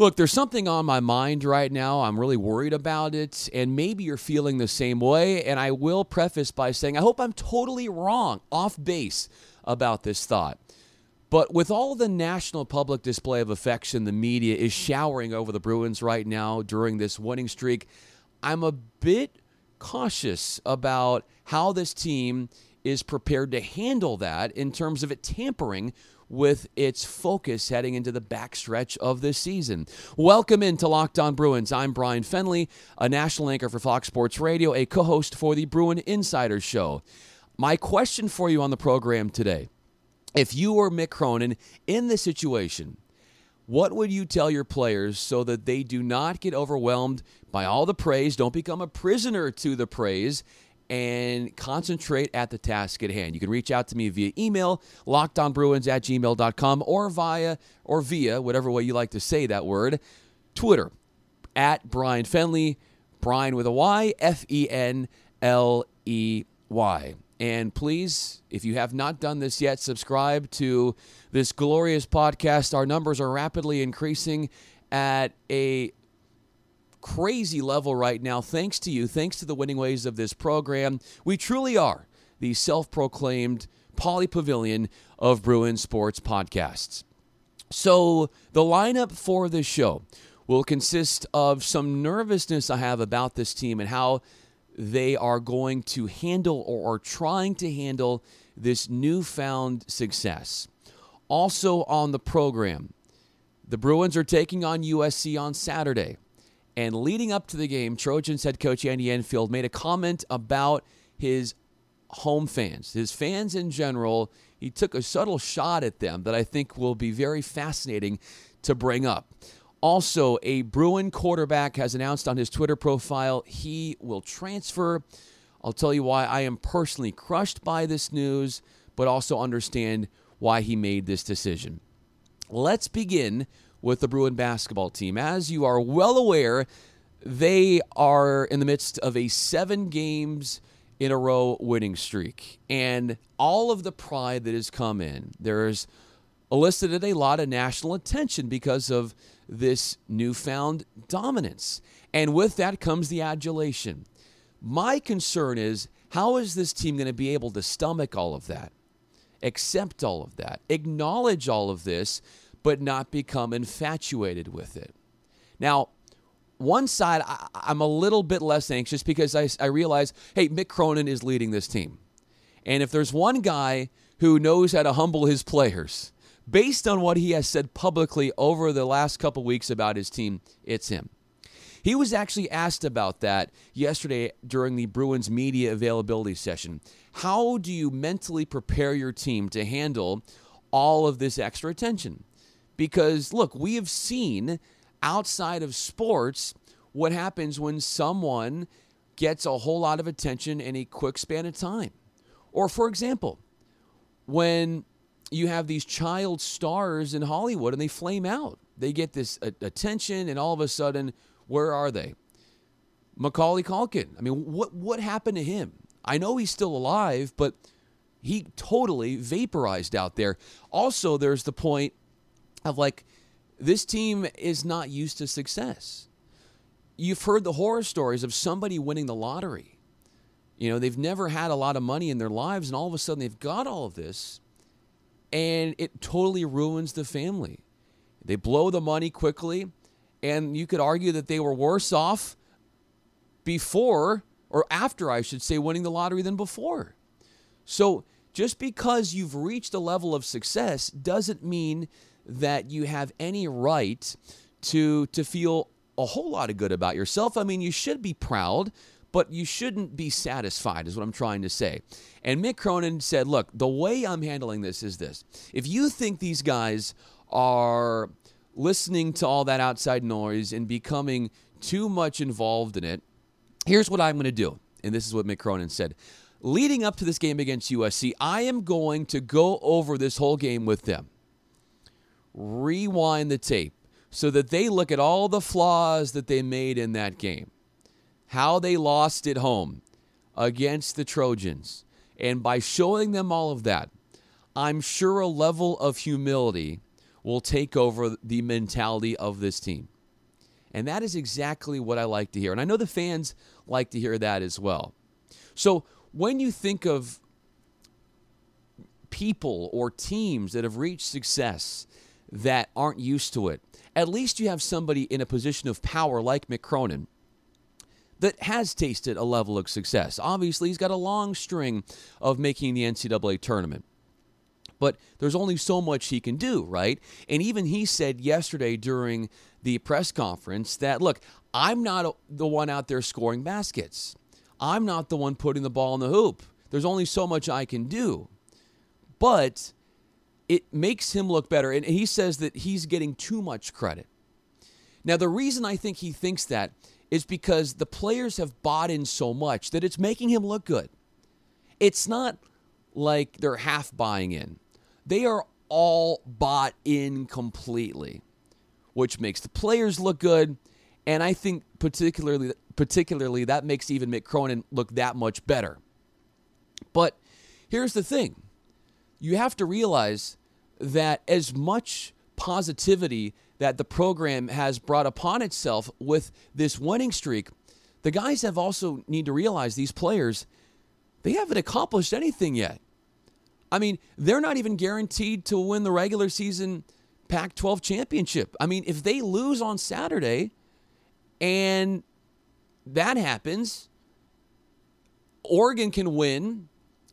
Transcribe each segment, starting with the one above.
Look, there's something on my mind right now. I'm really worried about it, and maybe you're feeling the same way. And I will preface by saying I hope I'm totally wrong, off base about this thought. But with all the national public display of affection the media is showering over the Bruins right now during this winning streak, I'm a bit cautious about how this team is prepared to handle that in terms of it tampering with its focus heading into the backstretch of this season. Welcome into Locked On Bruins. I'm Bryan Fenley, a national anchor for Fox Sports Radio, a co host for the Bruin Insider Show. My question for you on the program today if you were Mick Cronin in this situation, what would you tell your players so that they do not get overwhelmed by all the praise, don't become a prisoner to the praise, and concentrate at the task at hand. You can reach out to me via email, lockedonbruins at gmail.com, or via, or via, whatever way you like to say that word, Twitter, at Bryan Fenley, Bryan with a Y, F E N L E Y. And please, if you have not done this yet, subscribe to this glorious podcast. Our numbers are rapidly increasing at a crazy level right now, thanks to you, thanks to the winning ways of this program. We truly are the self proclaimed Pauley Pavilion of Bruin Sports podcasts. So, the lineup for this show will consist of some nervousness I have about this team and how they are going to handle or are trying to handle this newfound success. Also on the program, the Bruins are taking on USC on Saturday. And leading up to the game, Trojans head coach Andy Enfield made a comment about his home fans, his fans in general. He took a subtle shot at them that I think will be very fascinating to bring up. Also, a Bruin quarterback has announced on his Twitter profile he will transfer. I'll tell you why I am personally crushed by this news, but also understand why he made this decision. Let's begin with the Bruin basketball team. As you are well aware, they are in the midst of a seven games in a row winning streak. And all of the pride that has come in, there's elicited a lot of national attention because of this newfound dominance. And with that comes the adulation. My concern is how is this team going to be able to stomach all of that, accept all of that, acknowledge all of this but not become infatuated with it. Now, one side, I, am a little bit less anxious because I, I realize, hey, Mick Cronin is leading this team. And if there's one guy who knows how to humble his players, based on what he has said publicly over the last couple weeks about his team, it's him. He was actually asked about that yesterday during the Bruins media availability session. How do you mentally prepare your team to handle all of this extra attention? Because, look, we have seen outside of sports what happens when someone gets a whole lot of attention in a quick span of time. Or, for example, when you have these child stars in Hollywood and they flame out, they get this attention, and all of a sudden, where are they? Macaulay Culkin. I mean, what what happened to him? I know he's still alive, but he totally vaporized out there. Also, there's the point of like, this team is not used to success. You've heard the horror stories of somebody winning the lottery. You know, they've never had a lot of money in their lives, and all of a sudden they've got all of this, and it totally ruins the family. They blow the money quickly, and you could argue that they were worse off before or after, I should say, winning the lottery than before. So just because you've reached a level of success doesn't mean that you have any right to to feel a whole lot of good about yourself. I mean, you should be proud, but you shouldn't be satisfied, is what I'm trying to say. And Mick Cronin said, Look, the way I'm handling this is this. If you think these guys are listening to all that outside noise and becoming too much involved in it, here's what I'm going to do. And this is what Mick Cronin said. Leading up to this game against USC, I am going to go over this whole game with them rewind the tape so that they look at all the flaws that they made in that game, how they lost at home against the Trojans. And by showing them all of that, I'm sure a level of humility will take over the mentality of this team. And that is exactly what I like to hear. And I know the fans like to hear that as well. So when you think of people or teams that have reached success that aren't used to it, at least you have somebody in a position of power like Mick Cronin that has tasted a level of success. Obviously, he's got a long string of making the NCAA tournament. But there's only so much he can do, right? And even he said yesterday during the press conference that, look, I'm not the one out there scoring baskets. I'm not the one putting the ball in the hoop. There's only so much I can do. But it makes him look better. And he says that he's getting too much credit. Now, the reason I think he thinks that is because the players have bought in so much that it's making him look good. It's not like they're half buying in, they are all bought in completely, which makes the players look good. And I think particularly particularly that makes even Mick Cronin look that much better. But here's the thing. You have to realize that as much positivity that the program has brought upon itself with this winning streak, the guys have also need to realize these players, they haven't accomplished anything yet. I mean, they're not even guaranteed to win the regular season Pac 12 championship. I mean, if they lose on Saturday and that happens, Oregon can win.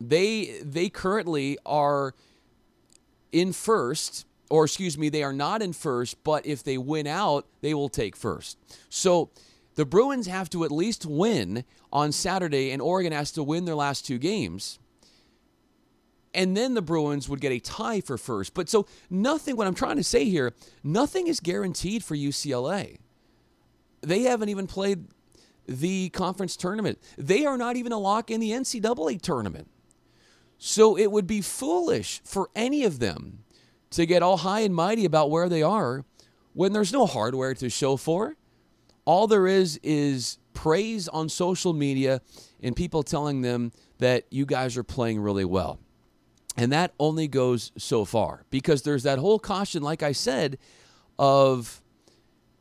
They they currently are in first or excuse me, they are not in first, but if they win out, they will take first. So the Bruins have to at least win on Saturday, and Oregon has to win their last two games. And then the Bruins would get a tie for first. But so nothing, what I'm trying to say here, nothing is guaranteed for UCLA. They haven't even played the conference tournament. They are not even a lock in the NCAA tournament. So it would be foolish for any of them to get all high and mighty about where they are when there's no hardware to show for. All there is is praise on social media and people telling them that you guys are playing really well. And that only goes so far because there's that whole caution, like I said, of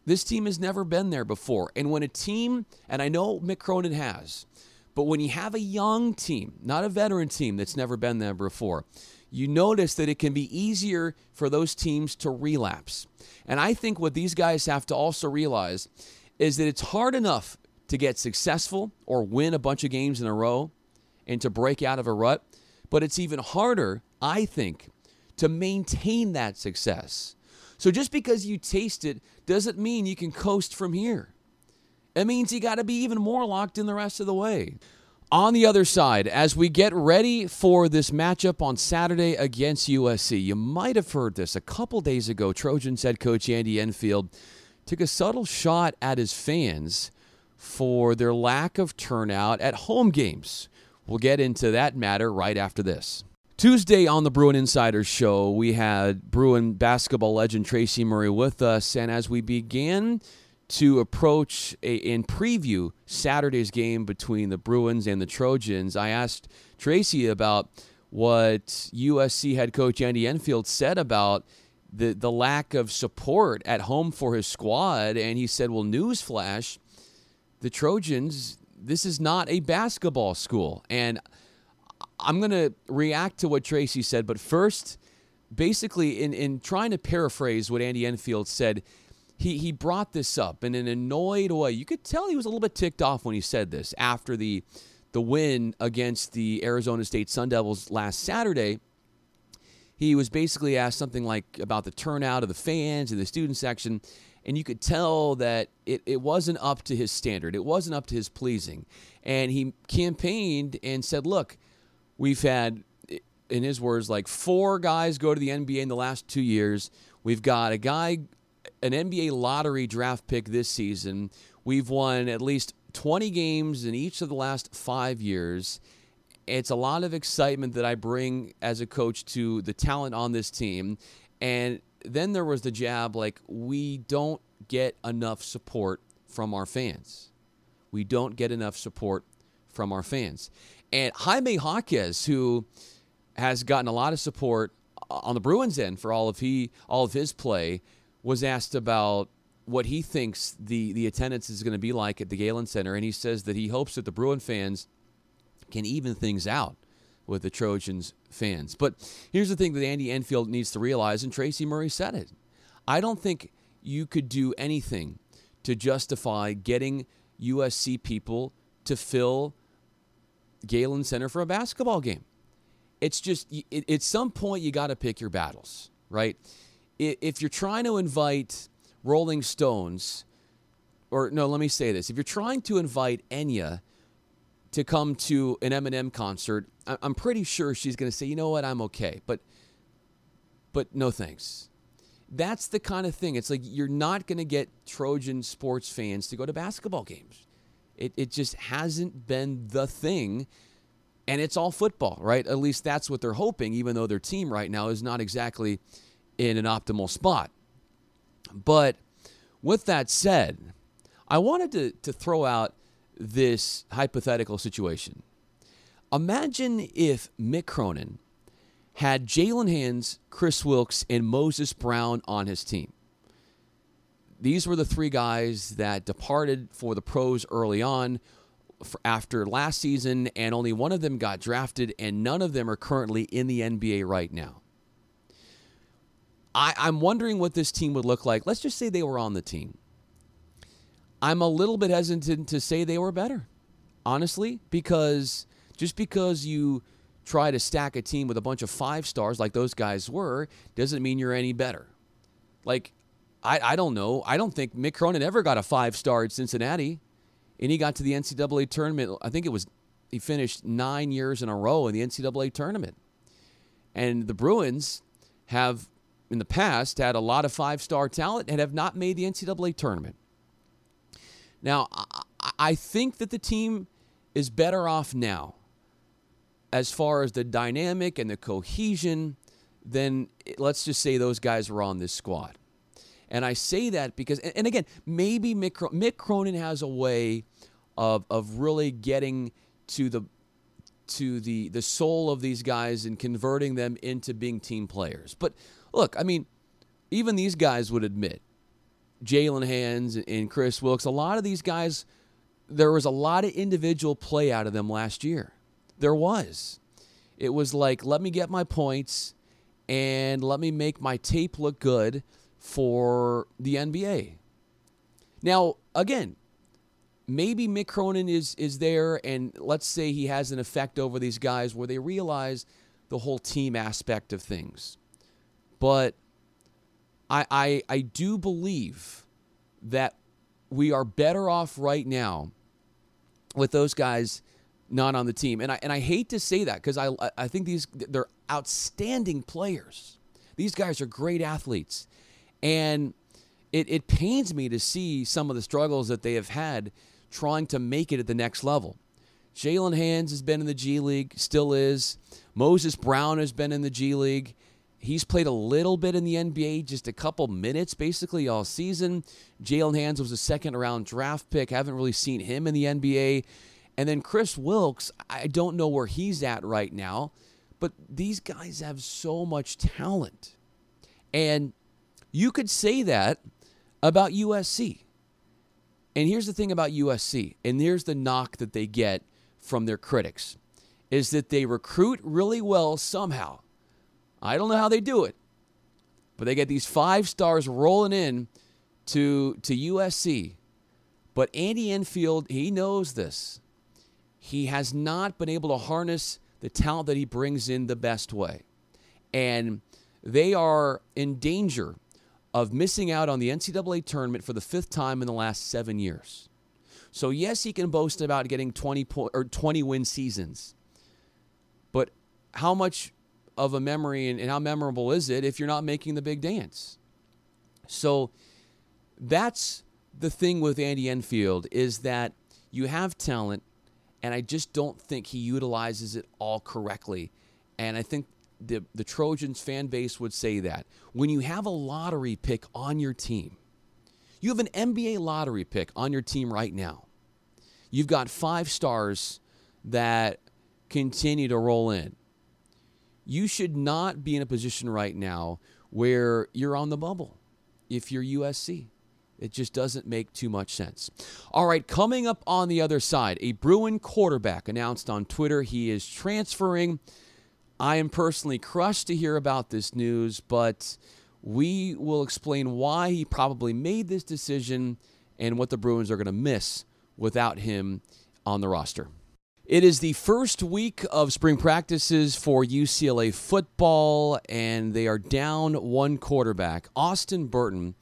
this team has never been there before. And when a team, and I know Mick Cronin has, but when you have a young team, not a veteran team that's never been there before, you notice that it can be easier for those teams to relapse. And I think what these guys have to also realize is that it's hard enough to get successful or win a bunch of games in a row and to break out of a rut, but it's even harder, I think, to maintain that success. So just because you taste it doesn't mean you can coast from here. It means you got to be even more locked in the rest of the way. On the other side, as we get ready for this matchup on Saturday against USC, you might have heard this a couple days ago. Trojans head coach Andy Enfield took a subtle shot at his fans for their lack of turnout at home games. We'll get into that matter right after this. Tuesday on the Bruin Insiders Show, we had Bruin basketball legend Tracy Murray with us, and as we began to approach a, and preview Saturday's game between the Bruins and the Trojans, I asked Tracy about what USC head coach Andy Enfield said about the the lack of support at home for his squad, and he said, "Well, newsflash, the Trojans. This is not a basketball school." And I'm going to react to what Tracy said, but first, basically, in in trying to paraphrase what Andy Enfield said he he brought this up in an annoyed way. You could tell he was a little bit ticked off when he said this after the the win against the Arizona State Sun Devils last Saturday. He was basically asked something like about the turnout of the fans in the student section, and you could tell that it, it wasn't up to his standard. It wasn't up to his pleasing. And he campaigned and said, Look, we've had, in his words, like four guys go to the NBA in the last two years. We've got a guy an NBA lottery draft pick this season. We've won at least 20 games in each of the last five years. It's a lot of excitement that I bring as a coach to the talent on this team. And then there was the jab like, we don't get enough support from our fans. We don't get enough support from our fans. And Jaime Jaquez, who has gotten a lot of support on the Bruins end for all of he all of his play was asked about what he thinks the the attendance is going to be like at the Galen Center, and he says that he hopes that the Bruin fans can even things out with the Trojans fans. But here's the thing that Andy Enfield needs to realize, and Tracy Murray said it. I don't think you could do anything to justify getting USC people to fill Galen Center for a basketball game. It's just at some point you got to pick your battles, right? If you're trying to invite Rolling Stones, or no, let me say this: if you're trying to invite Enya to come to an Eminem concert, I'm pretty sure she's going to say, you know what, I'm okay, but but no thanks. That's the kind of thing. It's like you're not going to get Trojan sports fans to go to basketball games. It, it just hasn't been the thing. And it's all football, right? At least that's what they're hoping, even though their team right now is not exactly in an optimal spot. But with that said, I wanted to, to throw out this hypothetical situation. Imagine if Mick Cronin had Jaylen Hands, Kris Wilkes, and Moses Brown on his team. These were the three guys that departed for the pros early on after last season, and only one of them got drafted, and none of them are currently in the NBA right now. I, I'm wondering what this team would look like. Let's just say they were on the team. I'm a little bit hesitant to say they were better, honestly, because just because you try to stack a team with a bunch of five stars like those guys were doesn't mean you're any better. Like, I, I don't know. I don't think Mick Cronin ever got a five star at Cincinnati. And he got to the NCAA tournament. I think it was, he finished nine years in a row in the NCAA tournament. And the Bruins have, in the past, had a lot of five star talent and have not made the NCAA tournament. Now, I think that the team is better off now as far as the dynamic and the cohesion, than, let's just say those guys were on this squad. And I say that because, and again, maybe Mick, Mick Cronin has a way of, of really getting to the to the the soul of these guys and converting them into being team players. But look, I mean, even these guys would admit, Jaylen Hands and Kris Wilkes, a lot of these guys, there was a lot of individual play out of them last year. There was. It was like, let me get my points and let me make my tape look good for the NBA. Now, again, maybe Mick Cronin is is there, and let's say he has an effect over these guys where they realize the whole team aspect of things. But I I, I do believe that we are better off right now with those guys not on the team. And I and I hate to say that because I I think these they're outstanding players. These guys are great athletes, and it it pains me to see some of the struggles that they have had trying to make it at the next level. Jaylen Hands has been in the G League, still is. Moses Brown has been in the G League. He's played a little bit in the NBA, just a couple minutes basically all season. Jaylen Hands was a second round draft pick. Haven't really seen him in the NBA. And then Kris Wilkes, I don't know where he's at right now, but these guys have so much talent. And you could say that about USC. And here's the thing about USC, and here's the knock that they get from their critics is that they recruit really well somehow. I don't know how they do it, but they get these five stars rolling in to, to USC. But Andy Enfield, he knows this he has not been able to harness the talent that he brings in the best way. And they are in danger of missing out on the NCAA tournament for the fifth time in the last seven years. So yes, he can boast about getting 20 po- or 20 win seasons, but how much of a memory and, and how memorable is it if you're not making the big dance? So that's the thing with Andy Enfield is that you have talent and I just don't think he utilizes it all correctly. And I think the the Trojans fan base would say that when you have a lottery pick on your team, you have an NBA lottery pick on your team right now. You've got five stars that continue to roll in. You should not be in a position right now where you're on the bubble if you're USC. It just doesn't make too much sense. All right, coming up on the other side, a Bruin quarterback announced on Twitter he is transferring. I am personally crushed to hear about this news, but we will explain why he probably made this decision and what the Bruins are going to miss without him on the roster. It is the first week of spring practices for UCLA football, and they are down one quarterback. Austin Burton,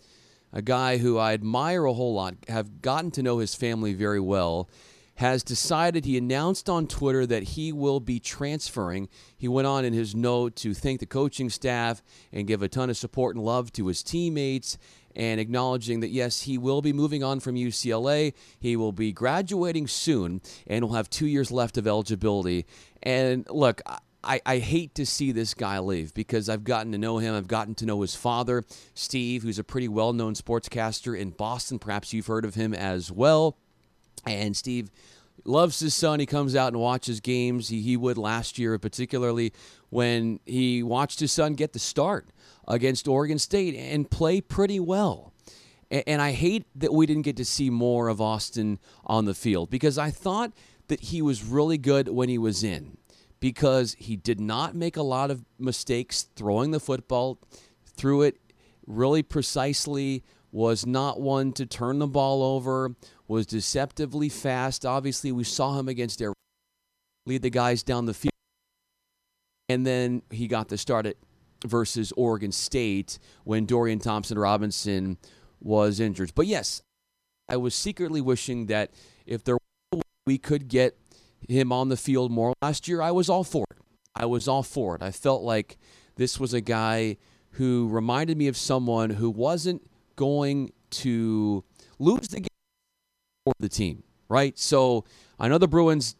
a guy who I admire a whole lot, have gotten to know his family very well, has decided he announced on Twitter that he will be transferring. He went on in his note to thank the coaching staff and give a ton of support and love to his teammates and acknowledging that yes, he will be moving on from UCLA. He will be graduating soon and will have two years left of eligibility. And look, I, I, hate to see this guy leave because I've gotten to know him. I've gotten to know his father, Steve, who's a pretty well known sportscaster in Boston. Perhaps you've heard of him as well. And Steve loves his son. He comes out and watches games. He, he would last year, particularly when he watched his son get the start against Oregon State and play pretty well. And I hate that we didn't get to see more of Austin on the field because I thought that he was really good when he was in because he did not make a lot of mistakes throwing the football, threw it really precisely, was not one to turn the ball over, was deceptively fast. Obviously, we saw him against their lead the guys down the field. And then he got the start at versus Oregon State when Dorian Thompson Robinson was injured. But yes, I was secretly wishing that if there we could get him on the field more last year, I was all for it. I was all for it. I felt like this was a guy who reminded me of someone who wasn't going to lose the game for the team, right? So I know the Bruins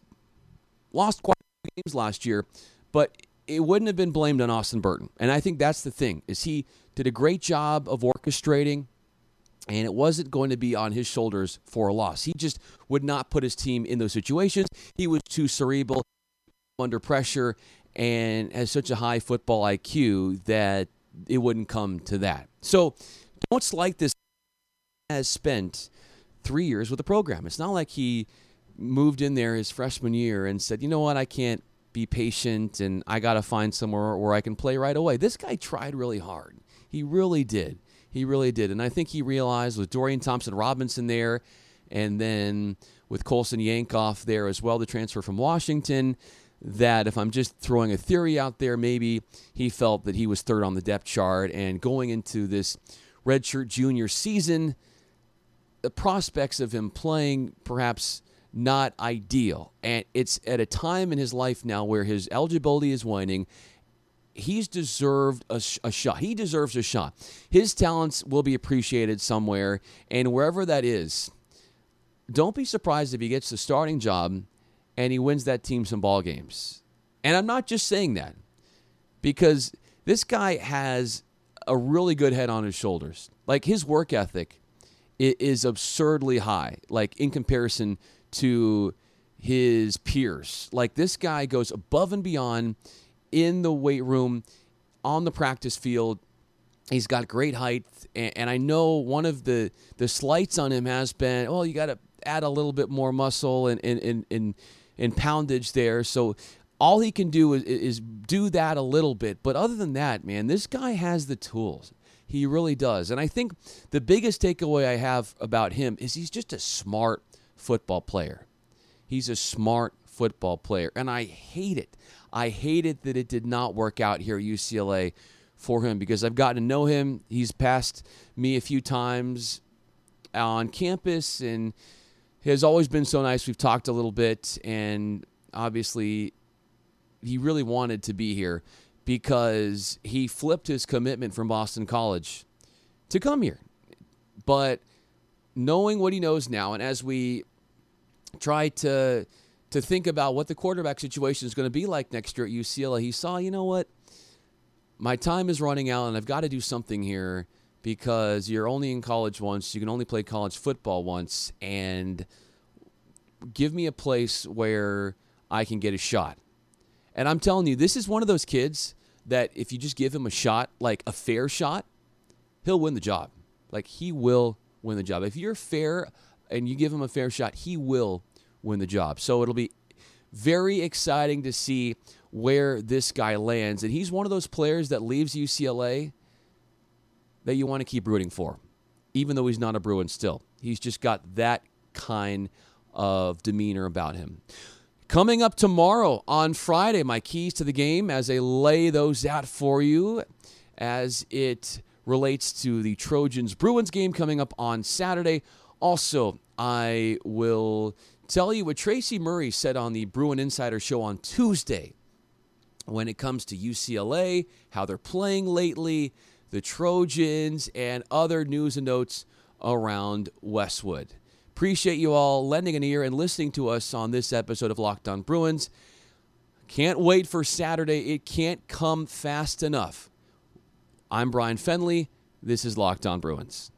lost quite a few games last year, but it wouldn't have been blamed on Austin Burton. And I think that's the thing is he did a great job of orchestrating and it wasn't going to be on his shoulders for a loss. He just would not put his team in those situations. He was too cerebral, under pressure, and has such a high football IQ that it wouldn't come to that. So don't slight this. Has spent three years with the program. It's not like he moved in there his freshman year and said, you know what, I can't be patient and I got to find somewhere where I can play right away. This guy tried really hard. He really did. He really did. And I think he realized with Dorian Thompson Robinson there and then with Colson Yankoff there as well, the transfer from Washington, that if I'm just throwing a theory out there, maybe he felt that he was third on the depth chart and going into this redshirt junior season, the prospects of him playing perhaps not ideal. And it's at a time in his life now where his eligibility is waning. He's deserved a, a, shot. He deserves a shot. His talents will be appreciated somewhere, and wherever that is, don't be surprised if he gets the starting job and he wins that team some ball games. And I'm not just saying that because this guy has a really good head on his shoulders. Like his work ethic is absurdly high, like in comparison to his peers. Like this guy goes above and beyond in the weight room, on the practice field. He's got great height, and, I know one of the the slights on him has been, well, you got to add a little bit more muscle and and, and, and poundage there. So all he can do is, is do that a little bit. But other than that, man, this guy has the tools. He really does. And I think the biggest takeaway I have about him is he's just a smart football player. He's a smart football player. And I hate it. I hate it that it did not work out here at UCLA for him because I've gotten to know him. He's passed me a few times on campus and has always been so nice. We've talked a little bit, and obviously, he really wanted to be here because he flipped his commitment from Boston College to come here. But knowing what he knows now, and as we try to to think about what the quarterback situation is going to be like next year at UCLA, he saw, you know what, my time is running out, and I've got to do something here because you're only in college once, you can only play college football once, and give me a place where I can get a shot. And I'm telling you, this is one of those kids that if you just give him a shot, like a fair shot, he'll win the job. Like he will win the job. If you're fair and you give him a fair shot, he will win the job. So it'll be very exciting to see where this guy lands. And he's one of those players that leaves UCLA that you want to keep rooting for, even though he's not a Bruin still. He's just got that kind of demeanor about him. Coming up tomorrow on Friday, my keys to the game as I lay those out for you as it relates to the Trojans Bruins game coming up on Saturday. Also, I will tell you what Tracy Murray said on the Bruin Insider show on Tuesday when it comes to UCLA, how they're playing lately, the Trojans, and other news and notes around Westwood. Appreciate you all lending an ear and listening to us on this episode of Locked On Bruins. Can't wait for Saturday. It can't come fast enough. I'm Bryan Fenley. This is Locked On Bruins.